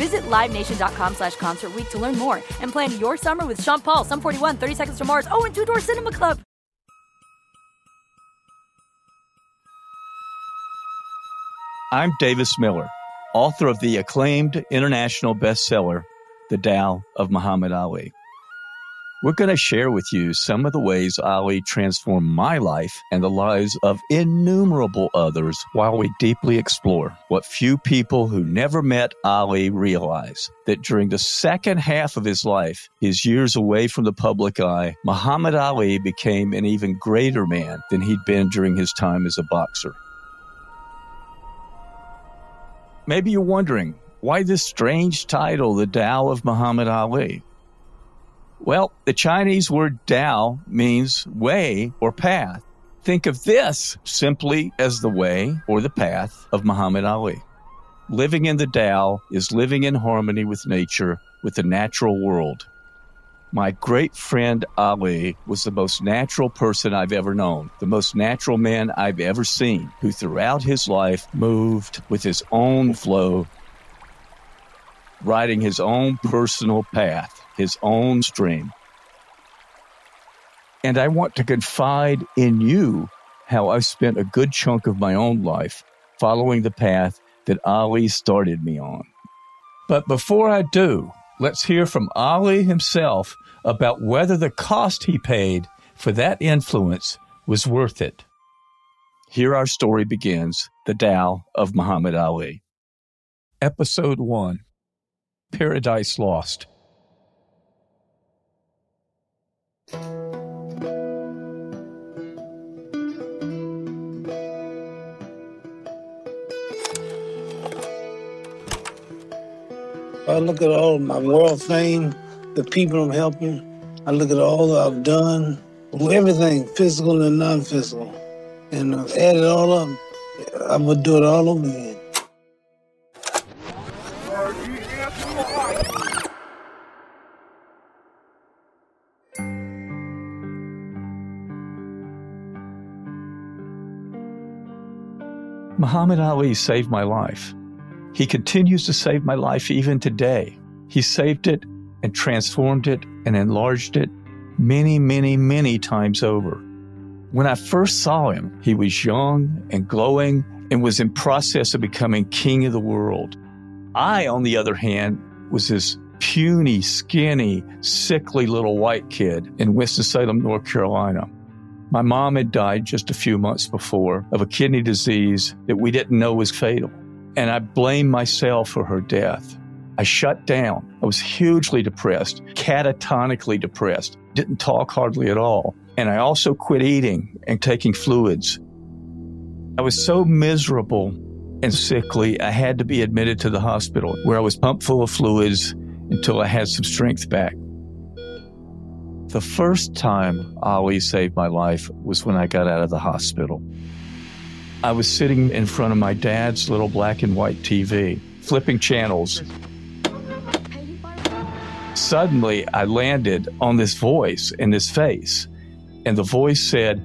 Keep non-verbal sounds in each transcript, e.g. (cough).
Visit LiveNation.com slash Concert to learn more and plan your summer with Sean Paul, Sum 41, 30 Seconds to Mars, oh, and Two Door Cinema Club. I'm Davis Miller, author of the acclaimed international bestseller, The Tao of Muhammad Ali. We're going to share with you some of the ways Ali transformed my life and the lives of innumerable others while we deeply explore what few people who never met Ali realize that during the second half of his life, his years away from the public eye, Muhammad Ali became an even greater man than he'd been during his time as a boxer. Maybe you're wondering why this strange title, The Tao of Muhammad Ali? Well, the Chinese word Tao means way or path. Think of this simply as the way or the path of Muhammad Ali. Living in the Tao is living in harmony with nature, with the natural world. My great friend Ali was the most natural person I've ever known, the most natural man I've ever seen, who throughout his life moved with his own flow, riding his own personal path, his own stream. And I want to confide in you how I've spent a good chunk of my own life following the path that Ali started me on. But before I do, let's hear from Ali himself about whether the cost he paid for that influence was worth it. Here our story begins The Tao of Muhammad Ali. Episode 1 Paradise Lost. I look at all my world fame, the people I'm helping. I look at all that I've done, everything, physical and non-physical, and I've added all up. I would do it all over again. Muhammad Ali saved my life. He continues to save my life even today. He saved it and transformed it and enlarged it many, many, many times over. When I first saw him, he was young and glowing and was in process of becoming king of the world. I, on the other hand, was this puny, skinny, sickly little white kid in Winston-Salem, North Carolina. My mom had died just a few months before of a kidney disease that we didn't know was fatal. And I blamed myself for her death. I shut down. I was hugely depressed, catatonically depressed, didn't talk hardly at all. And I also quit eating and taking fluids. I was so miserable and sickly, I had to be admitted to the hospital where I was pumped full of fluids until I had some strength back. The first time Ali saved my life was when I got out of the hospital. I was sitting in front of my dad's little black and white TV, flipping channels. Suddenly, I landed on this voice and this face, and the voice said,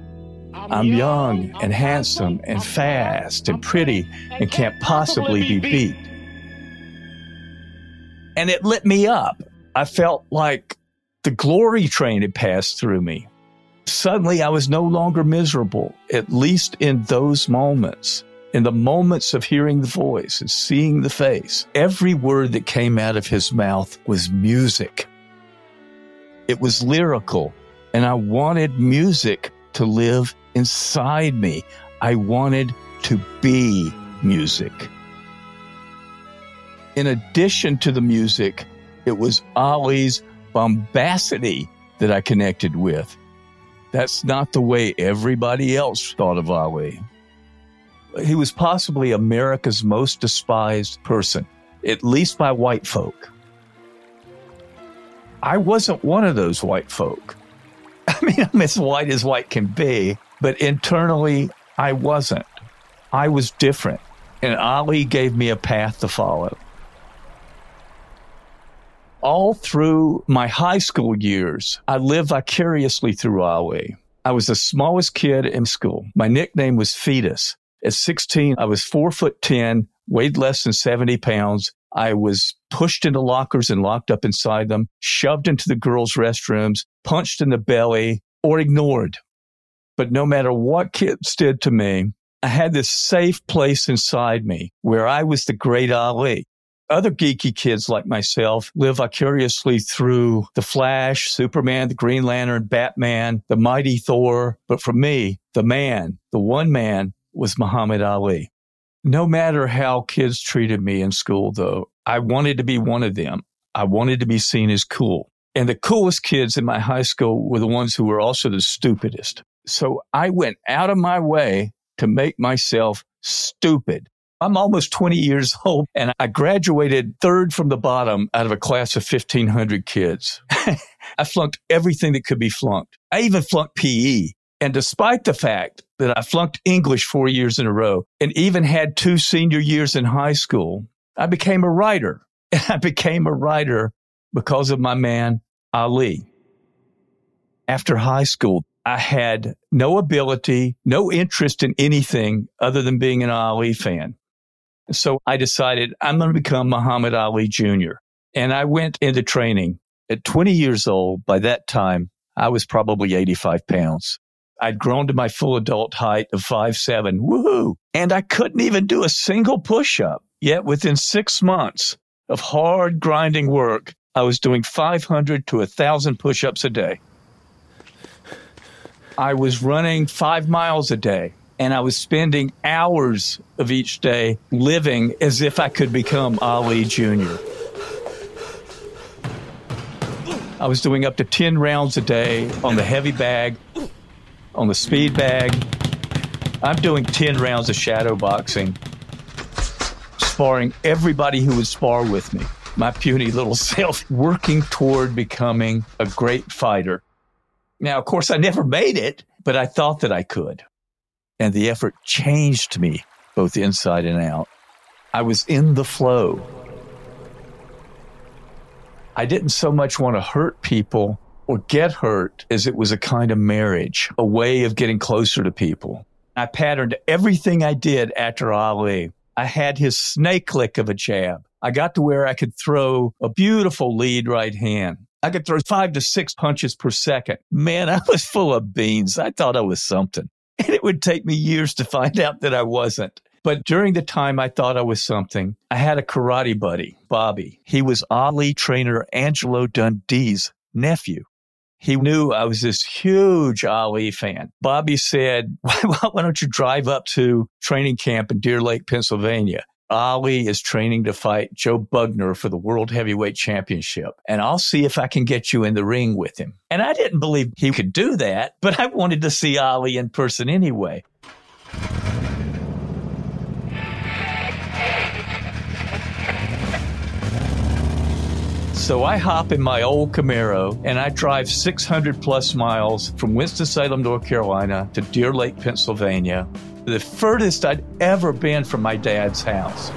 I'm young and handsome and fast and pretty and can't possibly be beat. And it lit me up. I felt like the glory train had passed through me. Suddenly, I was no longer miserable, at least in those moments. In the moments of hearing the voice and seeing the face, every word that came out of his mouth was music. It was lyrical, and I wanted music to live inside me. I wanted to be music. In addition to the music, it was Ali's bombacity that I connected with. That's not the way everybody else thought of Ali. He was possibly America's most despised person, at least by white folk. I wasn't one of those white folk. (laughs) I mean, I'm as white as white can be, but internally, I wasn't. I was different. And Ali gave me a path to follow. All through my high school years, I lived vicariously through Ali. I was the smallest kid in school. My nickname was Fetus. At 16, I was four foot 10, weighed less than 70 pounds. I was pushed into lockers and locked up inside them, shoved into the girls' restrooms, punched in the belly, or ignored. But no matter what kids did to me, I had this safe place inside me where I was the great Ali. Other geeky kids like myself live vicariously through the Flash, Superman, the Green Lantern, Batman, the mighty Thor. But for me, the man, the one man was Muhammad Ali. No matter how kids treated me in school, though, I wanted to be one of them. I wanted to be seen as cool. And the coolest kids in my high school were the ones who were also the stupidest. So I went out of my way to make myself stupid. I'm almost 20 years (laughs) old and I graduated third from the bottom out of a class of 1500 kids. (laughs) I flunked everything that could be flunked. I even flunked PE. And despite the fact that I flunked English four years in a row and even had two senior years in high school, I became a writer. (laughs) And I became a writer because of my man, Ali. After high school, I had no ability, no interest in anything other than being an Ali fan. So I decided I'm going to become Muhammad Ali Jr. And I went into training at 20 years old. By that time, I was probably 85 pounds. I'd grown to my full adult height of five seven. Woohoo. And I couldn't even do a single push up. Yet within six months of hard grinding work, I was doing 500 to 1,000 push ups a day. I was running five miles a day and I was spending hours of each day living as if I could become Ali Jr. I was doing up to 10 rounds a day on the heavy bag, on the speed bag. I'm doing 10 rounds of shadow boxing, sparring everybody who would spar with me, my puny little (laughs) self, working toward becoming a great fighter. Now, of course, I never made it, but I thought that I could. And the effort changed me both inside and out. I was in the flow. I didn't so much want to hurt people or get hurt as it was a kind of marriage, a way of getting closer to people. I patterned everything I did after Ali. I had his snake lick of a jab. I got to where I could throw a beautiful lead right hand. I could throw five to six punches per second. Man, I was full of beans. I thought I was something. (laughs) And it would take me years to find out that I wasn't. But during the time I thought I was something, I had a karate buddy, Bobby. He was Ali trainer Angelo Dundee's nephew. He knew I was this huge Ali fan. Bobby said, why, (laughs) why don't you drive up to training camp in Deer Lake, Pennsylvania? Ali is training to fight Joe Bugner for the World Heavyweight Championship, and I'll see if I can get you in the ring with him. And I didn't believe he could do that, but I wanted to see Ali in person anyway. So I hop in my old Camaro and I drive 600 plus miles from Winston-Salem, North Carolina to Deer Lake, Pennsylvania, the furthest I'd ever been from my dad's house.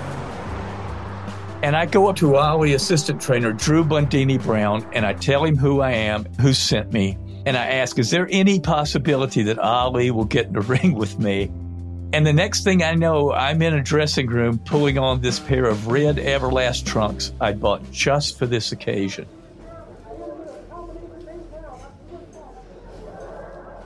And I go up to Ali assistant trainer Drew Bundini Brown and I tell him who I am, who sent me. And I ask, is there any possibility that Ali will get in the (laughs) ring with me? And the next thing I know, I'm in a dressing room pulling on this pair of red Everlast trunks I bought just for this occasion.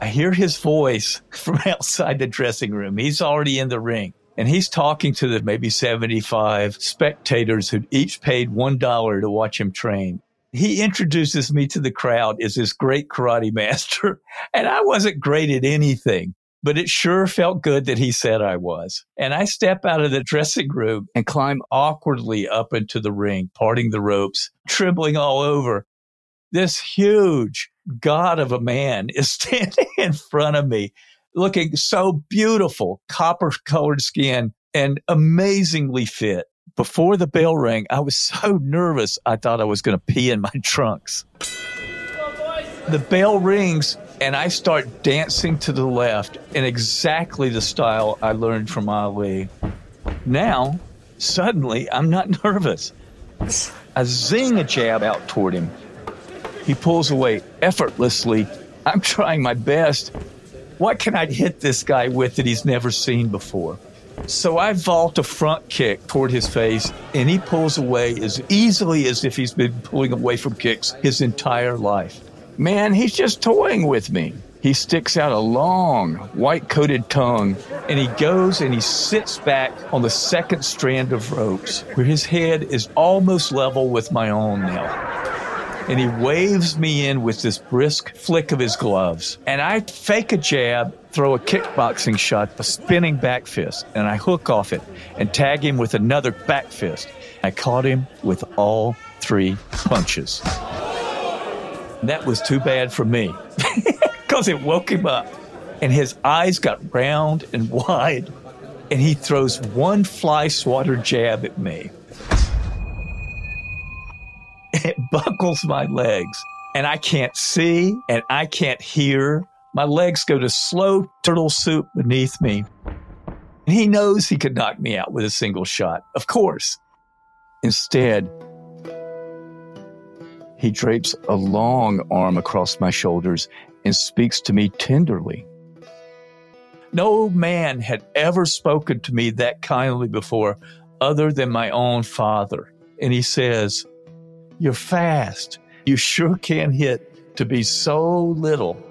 I hear his voice (laughs) from outside the dressing room. He's already in the ring. And he's talking to the maybe 75 spectators who each paid $1 to watch him train. He introduces me to the crowd as this great karate (laughs) master. And I wasn't great at anything but it sure felt good that he said I was. And I step out of the dressing room and climb awkwardly up into the ring, parting the ropes, trembling all over. This huge god of a man is (laughs) standing in front of me, looking so beautiful, copper colored skin and amazingly fit. Before the bell rang, I was (laughs) so nervous, I thought I was going to pee in my (laughs) trunks. The bell rings and I start dancing to the left in exactly the style I learned from Ali. Now, suddenly, I'm not nervous. I zing a jab out toward him. He pulls away effortlessly. I'm trying my best. What can I hit this guy with that he's never seen before? So I vault a front kick toward his face, and he pulls away as easily as if he's been pulling away from kicks his entire life. Man, he's just toying with me. He sticks out a long, white coated tongue and he goes and he sits back on the second strand of ropes where his head is almost level with my own now. And he waves me in with this brisk flick of his gloves. And I fake a jab, throw a kickboxing shot, a spinning back fist, and I hook off it and tag him with another back fist. I caught him with all three punches. That was too bad for me (laughs) because it woke him up. And his eyes got round and (laughs) wide. And he throws one fly swatter jab at me. Buckles my legs. And I can't see and I can't hear. My legs go to slow turtle soup beneath me. And he knows he could knock me out with a single shot, of course. Instead, he drapes a long arm across my shoulders and speaks to me tenderly. No man had ever spoken to me that kindly before, other than my own father. And he says, You're fast. You sure can hit to be so little.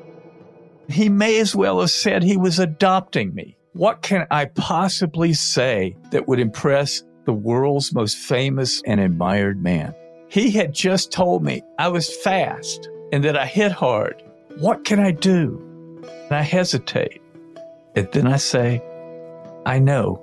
He may as well have said he was adopting me. What can I possibly say that would impress the world's most famous and admired man? He had just told me I was fast and that I hit hard. What can I do? And I hesitate. And then I say, I know.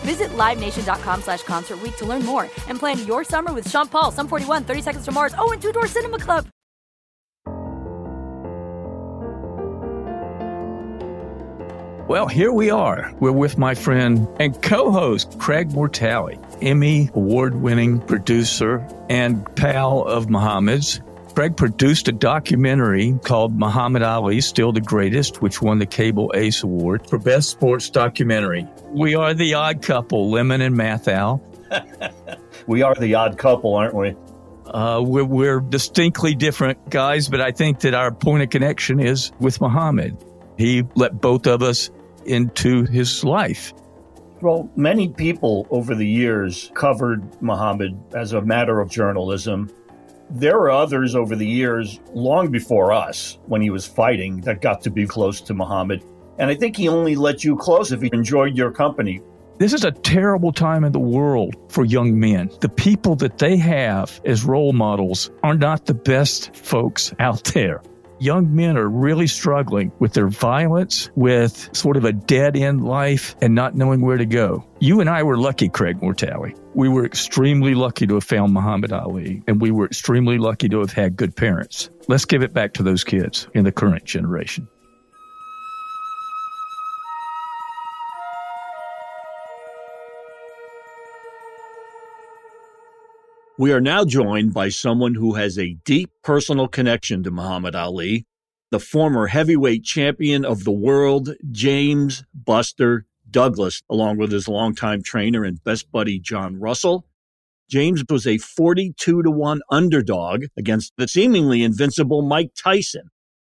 Visit LiveNation.com slash Concert to learn more and plan your summer with Sean Paul, Sum 41, 30 Seconds to Mars, oh, and Two Door Cinema Club. Well, here we are. We're with my friend and co host, Craig Mortali, Emmy award winning producer and pal of Muhammad's. Craig produced a documentary called Muhammad Ali, Still the Greatest, which won the Cable Ace Award for Best Sports Documentary. We are the odd couple, Lemmon and Matthau. (laughs) we are the odd couple, aren't we? Uh, we're, we're distinctly different guys, but I think that our point of connection is with Muhammad. He let both of us into his life. Well, many people over the years covered Muhammad as a matter of journalism. There were others over the years, long before us, when he was fighting, that got to be close to Muhammad. And I think he only let you close if he enjoyed your company. This is a terrible time in the world for young men. The people that they have as role models are not the best folks out there young men are really struggling with their violence, with sort of a dead end life and not knowing where to go. You and I were lucky, Craig Mortali. We were extremely lucky to have found Muhammad Ali, and we were extremely lucky to have had good parents. Let's give it back to those kids in the current generation. We are now joined by someone who has a deep personal connection to Muhammad Ali, the former heavyweight champion of the world, James Buster Douglas, along with his longtime trainer and best buddy, John Russell. James was a 42 to 1 underdog against the seemingly invincible Mike Tyson.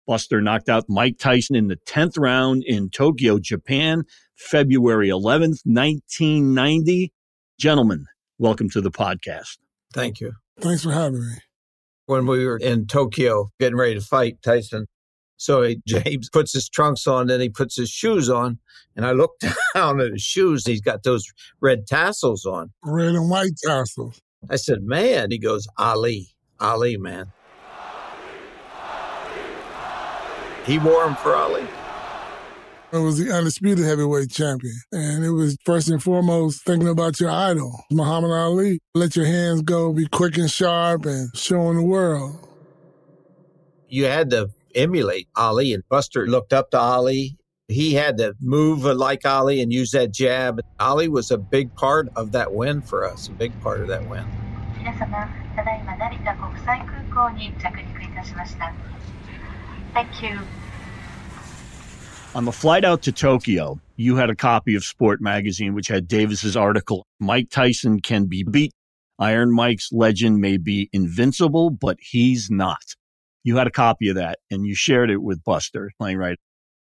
Buster knocked out Mike Tyson in the 10th round in Tokyo, Japan, February 11th, 1990. Gentlemen, welcome to the podcast. Thank you. Thanks for having me. When we were in Tokyo getting ready to fight Tyson, so he, (laughs) James puts his trunks on, then he puts his shoes on, and I look (laughs) down at his shoes. He's got those red tassels on, red and white tassels. I said, "Man," he goes, "Ali, Ali, man." He wore them for Ali. I was the undisputed heavyweight champion. And it was first and foremost thinking about your idol, Muhammad Ali. Let your hands go, be quick and sharp, and showing the world. You had to emulate Ali, and Buster looked up to Ali. He had to move like Ali and use that jab. Ali was a big part of that win for us, a big part of that win. Thank you. On the flight out to Tokyo, you had a copy of Sport magazine, which had Davis's article, Mike Tyson Can Be Beat. Iron Mike's legend may be invincible, but he's not. You had a copy of that and you shared it with Buster playing right.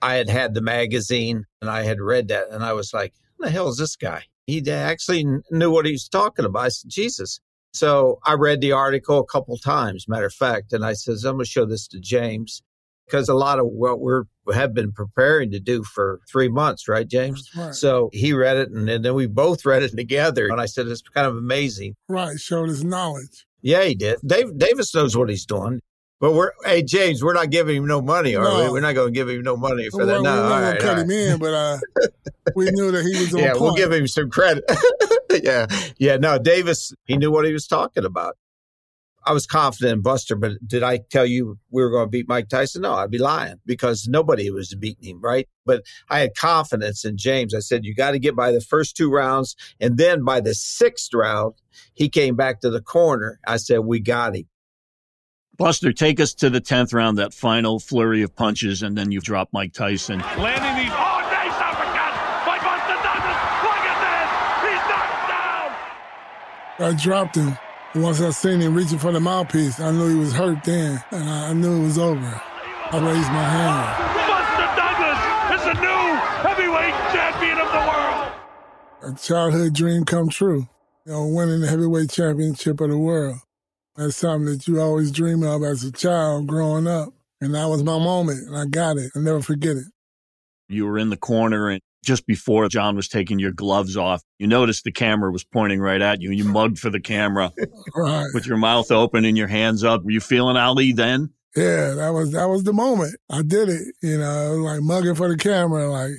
I had had the magazine and I had read that and I was like, the hell is this guy? He actually knew what he was talking about. I said, Jesus. So I read the article a couple times, matter of fact, and I says, I'm going to show this to James because a lot of what we're have been preparing to do for three months, right, James? Right. So he read it, and, and then we both (laughs) read it together. And I said, it's kind of amazing. Right, showed his knowledge. Yeah, he did. Dave Davis knows what he's doing. But we're hey James, we're not giving him no money, are No. we? We're not going to give him no money for well, that. No, we all right, cut him in, but uh, (laughs) we knew that he was on yeah, point. we'll give him some credit. (laughs) yeah, yeah. No, Davis, he knew what he was talking about. I was confident in Buster, but did I tell you we were going to beat Mike Tyson? No, I'd be lying because nobody was beating him, right? But I had confidence in James. I said, you got to get by the first two rounds. And then by the sixth round, he came back to the corner. I said, we got him. Buster, take us to the 10th round, that final flurry of punches, and then you drop Mike Tyson. Landing these. Oh, nice uppercut by Buster Douglas. Look at this. He's knocked down. I dropped him. And Once I seen him reaching for the mouthpiece, I knew he was hurt then, and I, I knew it was over. I raised my hand. Buster Douglas is the new heavyweight champion of the world. A childhood dream come true. You know, winning the heavyweight championship of the world. That's something that you always dream of as a child growing up. And that was my moment, and I got it. I'll never forget it. You were in the corner, and just before John was taking your gloves off, you noticed the camera was pointing right at you. And you mugged for the camera (laughs) Right. with your mouth open and your hands up. Were you feeling Ali then? Yeah, that was that was the moment. I did it. You know, like mugging for the camera, like,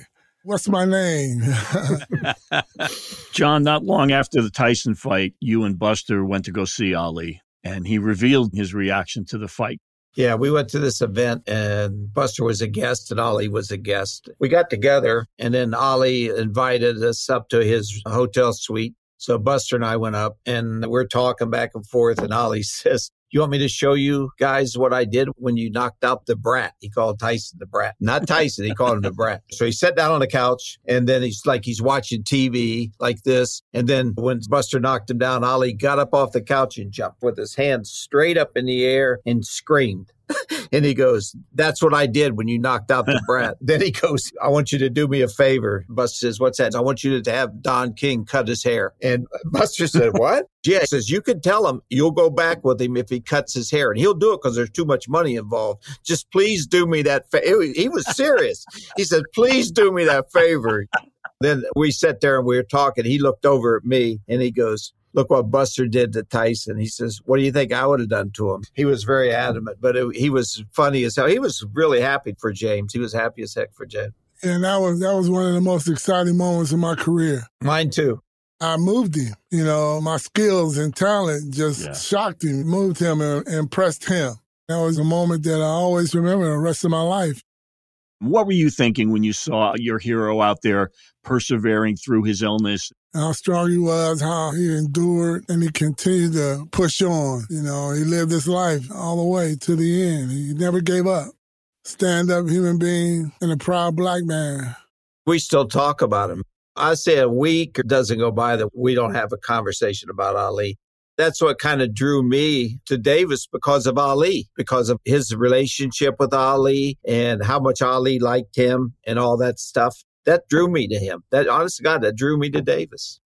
what's my name? (laughs) John, not long after the Tyson fight, you and Buster went to go see Ali, and he revealed his reaction to the fight. Yeah, we went to this event and Buster was a guest and Ali was a guest. We got together and then Ali invited us up to his hotel suite. So Buster and I went up and we're talking back and forth and Ali (laughs) says, you want me to show you guys what I did when you knocked out the brat? He called Tyson the brat. Not (laughs) Tyson, he called him the brat. So he sat down on the couch and then he's like he's watching TV like this. And then when Buster knocked him down, Ali got up off the couch and jumped with his hands straight up in the air and screamed. And he goes, That's what I did when you knocked out the brat. then he goes, I want you to do me a favor. Buster says, What's that? I want you to have Don King cut his hair. And Buster said, (laughs) What? Yeah, he says, You can tell him you'll go back with him if he cuts his hair. And he'll do it because there's too much money involved. Just please do me that favor. He was serious. he said, Please do me that favor. Then we sat there and we were talking. He looked over at me and he goes, Look what Buster did to Tyson. He says, What do you think I would have done to him? He was very adamant, but it, he was funny as hell. He was really happy for James. He was happy as heck for James. and that was that was one of the most exciting moments in my career. Mine too. I moved him. You know, my skills and talent just Yeah. shocked him, moved him, and impressed him. That was a moment that I always remember the rest of my life. What were you thinking when you saw your hero out there persevering through his illness? How strong he was, how he endured, and he continued to push on. You know, he lived his life all the way to the end. He never gave up. Stand up human being and a proud black man. We still talk about him. I say a week doesn't go by that we don't have a conversation about Ali. That's what kind of drew me to Davis because of Ali, because of his relationship with Ali and how much Ali liked him and all that stuff. That drew me to him. That, honest to God, that drew me to Davis.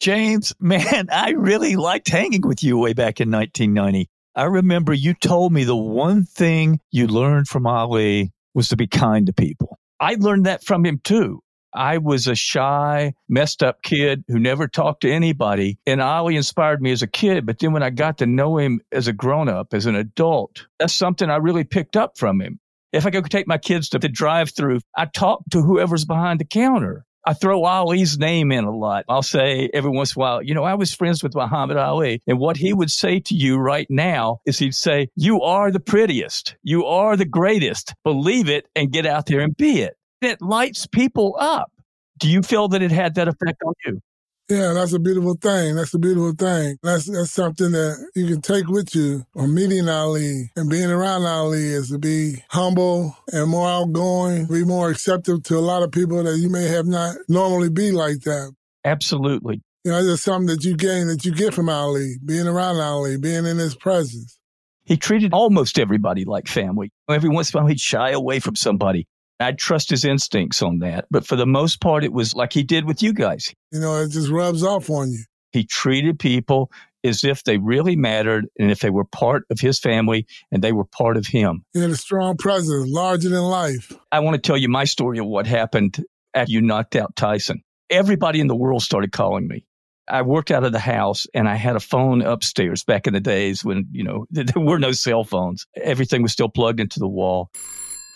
James, (laughs) man, I really liked hanging with you way back in 1990. I remember you told me the one thing you learned from Ali was to be kind to people. I learned that from him too. I was a shy, messed up kid who never talked to anybody. And Ali inspired me as a kid. But then when I got to know him as a grown up, as an adult, that's something I really picked up from him. If I go take my kids to the drive through, I talk to whoever's behind the counter. I throw Ali's name in a lot. I'll say every once in a while, you know, I was friends with Muhammad Ali. And what he would say to you right now is he'd say, You are the prettiest. You are the greatest. Believe it and get out there and be it. It lights people up. Do you feel that it had that effect on you? Yeah, that's a beautiful thing. That's a beautiful thing. That's that's something that you can take with you on meeting Ali and being around Ali is to be humble and more outgoing, be more accepting to a lot of people that you may have not normally be like that. Absolutely. You know, just something that you gain that you get from Ali, being around Ali, being in his presence. He treated almost everybody like family. Every once in a while, he'd shy away from somebody. I'd trust his instincts on that. But for the most part, it was like he did with you guys. You know, it just rubs off on you. He treated people as if they really mattered and if they were part of his family and they were part of him. He had a strong presence, larger than life. I want to tell you my story of what happened after you knocked out Tyson. Everybody in the world started calling me. I worked out of the house and I had a phone upstairs back in the days when, you know, (laughs) there were no cell phones. Everything was still plugged into the wall.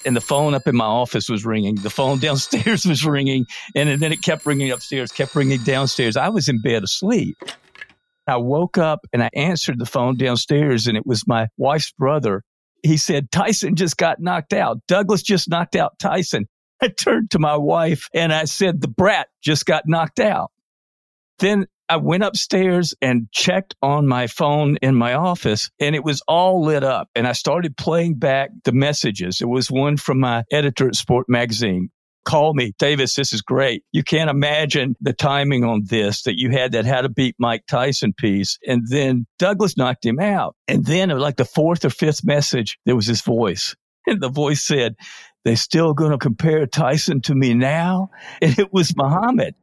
And the phone up in my office was ringing. The phone (laughs) downstairs was ringing. And then it kept ringing upstairs, kept ringing downstairs. I was in bed asleep. I woke up and I answered the phone downstairs and it was my wife's brother. He said, Tyson just got knocked out. Douglas just knocked out Tyson. I turned to my wife and I said, the brat just got knocked out. Then I went upstairs and checked on my phone in my office and it was all lit up. And I started playing back the messages. It was one from my editor at Sport Magazine. Call me, Davis. This is great. You can't imagine the timing on this that you had that How to Beat Mike Tyson piece. And then Douglas knocked him out. And then, like the fourth or fifth message, there was his voice. (laughs) And the voice said, They still going to compare Tyson to me now? (laughs) And it was Muhammad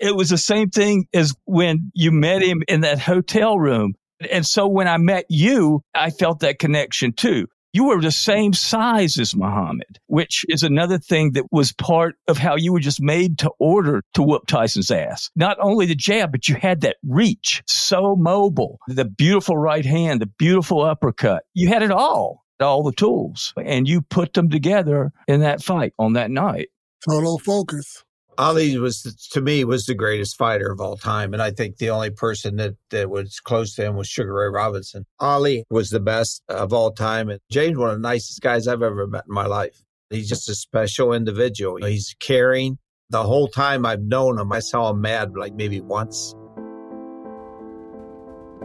it was the same thing as when you met him in that hotel room. And so when I met you, I felt that connection too. You were the same size as Muhammad, which is another thing that was part of how you were just made to order to whoop Tyson's ass. Not only the jab, but you had that reach, so mobile, the beautiful right hand, the beautiful uppercut. You had it all, all the tools, and you put them together in that fight on that night. Total focus. Ali was to me was the greatest fighter of all time, and I think the only person that that was close to him was Sugar Ray Robinson. Ali was the best of all time, and James one of the nicest guys I've ever met in my life. He's just a special individual. He's caring. The whole time I've known him, I saw him mad like maybe once.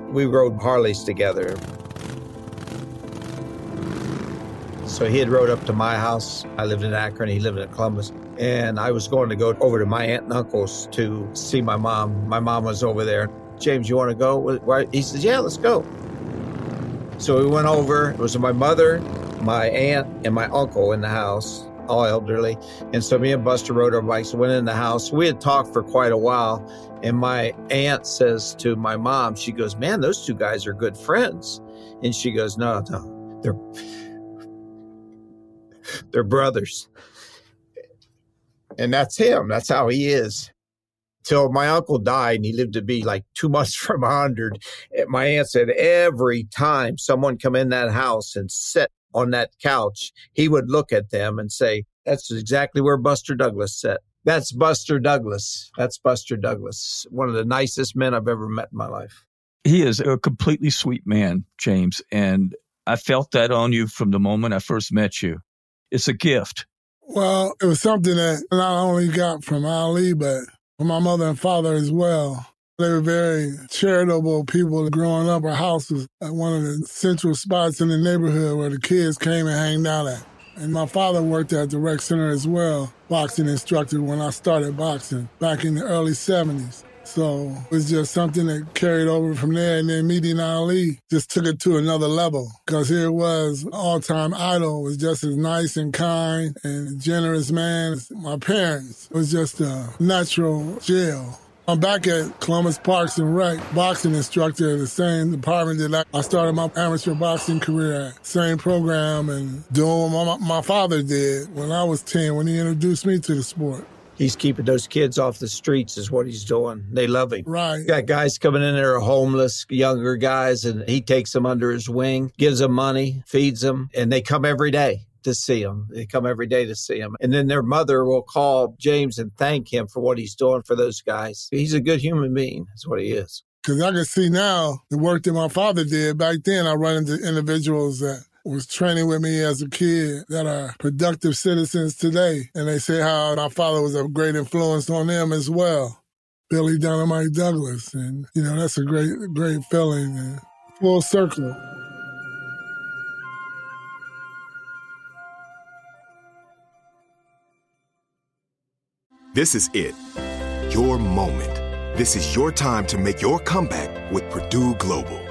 We rode Harleys together. So he had rode up to my house. I lived in Akron. He lived in Columbus. And I was going to go over to my aunt and uncle's to see my mom. My mom was over there. James, you want to go? He says, Yeah, let's go. So we went over. It was my mother, my aunt, and my uncle in the house, all elderly. And so me and Buster rode our bikes, went in the house. We had talked for quite a while. And my aunt says to my mom, she goes, Man, those two guys are good friends. And she goes, No, no, they're (laughs) they're brothers. And that's him. That's how he is. Till my uncle died and he lived to be like two (laughs) months from 100. My aunt said every time someone come in that house and sit on that couch, he would look at them and say, That's exactly where Buster Douglas sat. That's Buster Douglas. That's Buster Douglas. One of the nicest men I've ever met in my life. He is a completely sweet man, James. And I felt that on you from the moment I first met you. It's a gift. Well, it was something that not only got from Ali, but from my mother and father as well. They were very charitable people growing up. Our house was at one of the central spots in the neighborhood where the kids came and hanged out at. And my father worked at the rec center as well, boxing instructor when I started boxing back in the early 70s. So it was just something that carried over from there. And then meeting Ali just took it to another level because here it was, all time idol was just as nice and kind and generous man as my parents. It was just a natural jail. I'm back at Columbus Parks and Rec, boxing instructor at the same department that I started my amateur boxing career at. Same program and doing what my, my father did when I was 10 when he introduced me to the sport he's keeping those kids off the streets is what he's doing. They love him. Right. Got guys coming in there homeless, younger guys, and he takes them under his wing, gives them money, feeds them, and they come every day to see him. They come every day to see him. And then their mother will call James and thank him for what he's doing for those guys. He's a good human being. That's what he is. Because I can see now the work that my father did. Back then, I run into individuals that was training with me as a kid that are productive citizens today. And they say how my father was a great influence on them as well. Billy Dynamite Douglas. And, you know, that's a great, great feeling. And full circle. This is it. Your moment. This is your time to make your comeback with Purdue Global.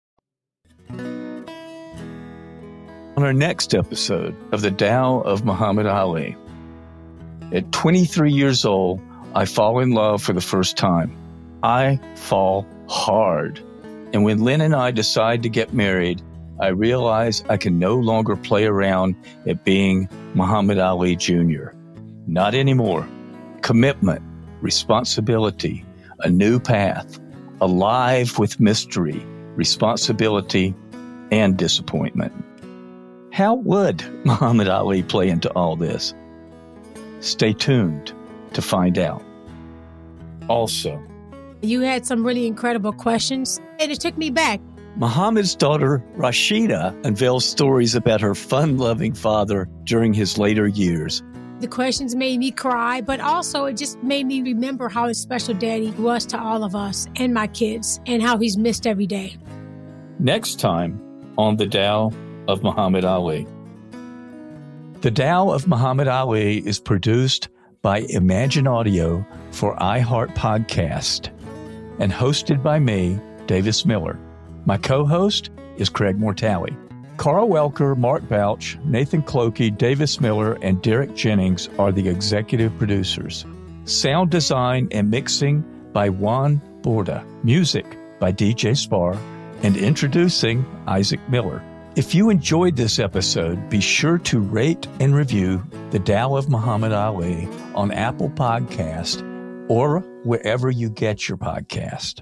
On our next episode of the Tao of Muhammad Ali, at 23 years old, I fall in love for the first time. I fall hard. And when Lynn and I decide to get married, I realize I can no longer play around at being Muhammad Ali Jr. Not anymore. Commitment, responsibility, a new path, alive with mystery, responsibility, and disappointment. How would (laughs) Muhammad Ali play into all this? Stay tuned to find out. Also, You had some really incredible questions, and it took me back. Muhammad's daughter Rasheda unveils stories about her fun loving father during his later years. The questions made me cry, but also it just made me remember how a special daddy was to all of us and my kids, and how he's missed every day. Next time on The Tao of Muhammad Ali. The Tao of Muhammad Ali is produced by Imagine Audio for iHeart Podcast and hosted by me, Davis Miller. My co host is Craig Mortali. Carl Welker, Mark Bouch, Nathan Clokey, Davis Miller, and Derek Jennings are the executive producers. Sound design and mixing by Juan Borda. Music by DJ Spar. And introducing Isaac Miller. If you enjoyed this episode, be sure to rate and review The Tao of Muhammad Ali on Apple Podcast or wherever you get your podcast.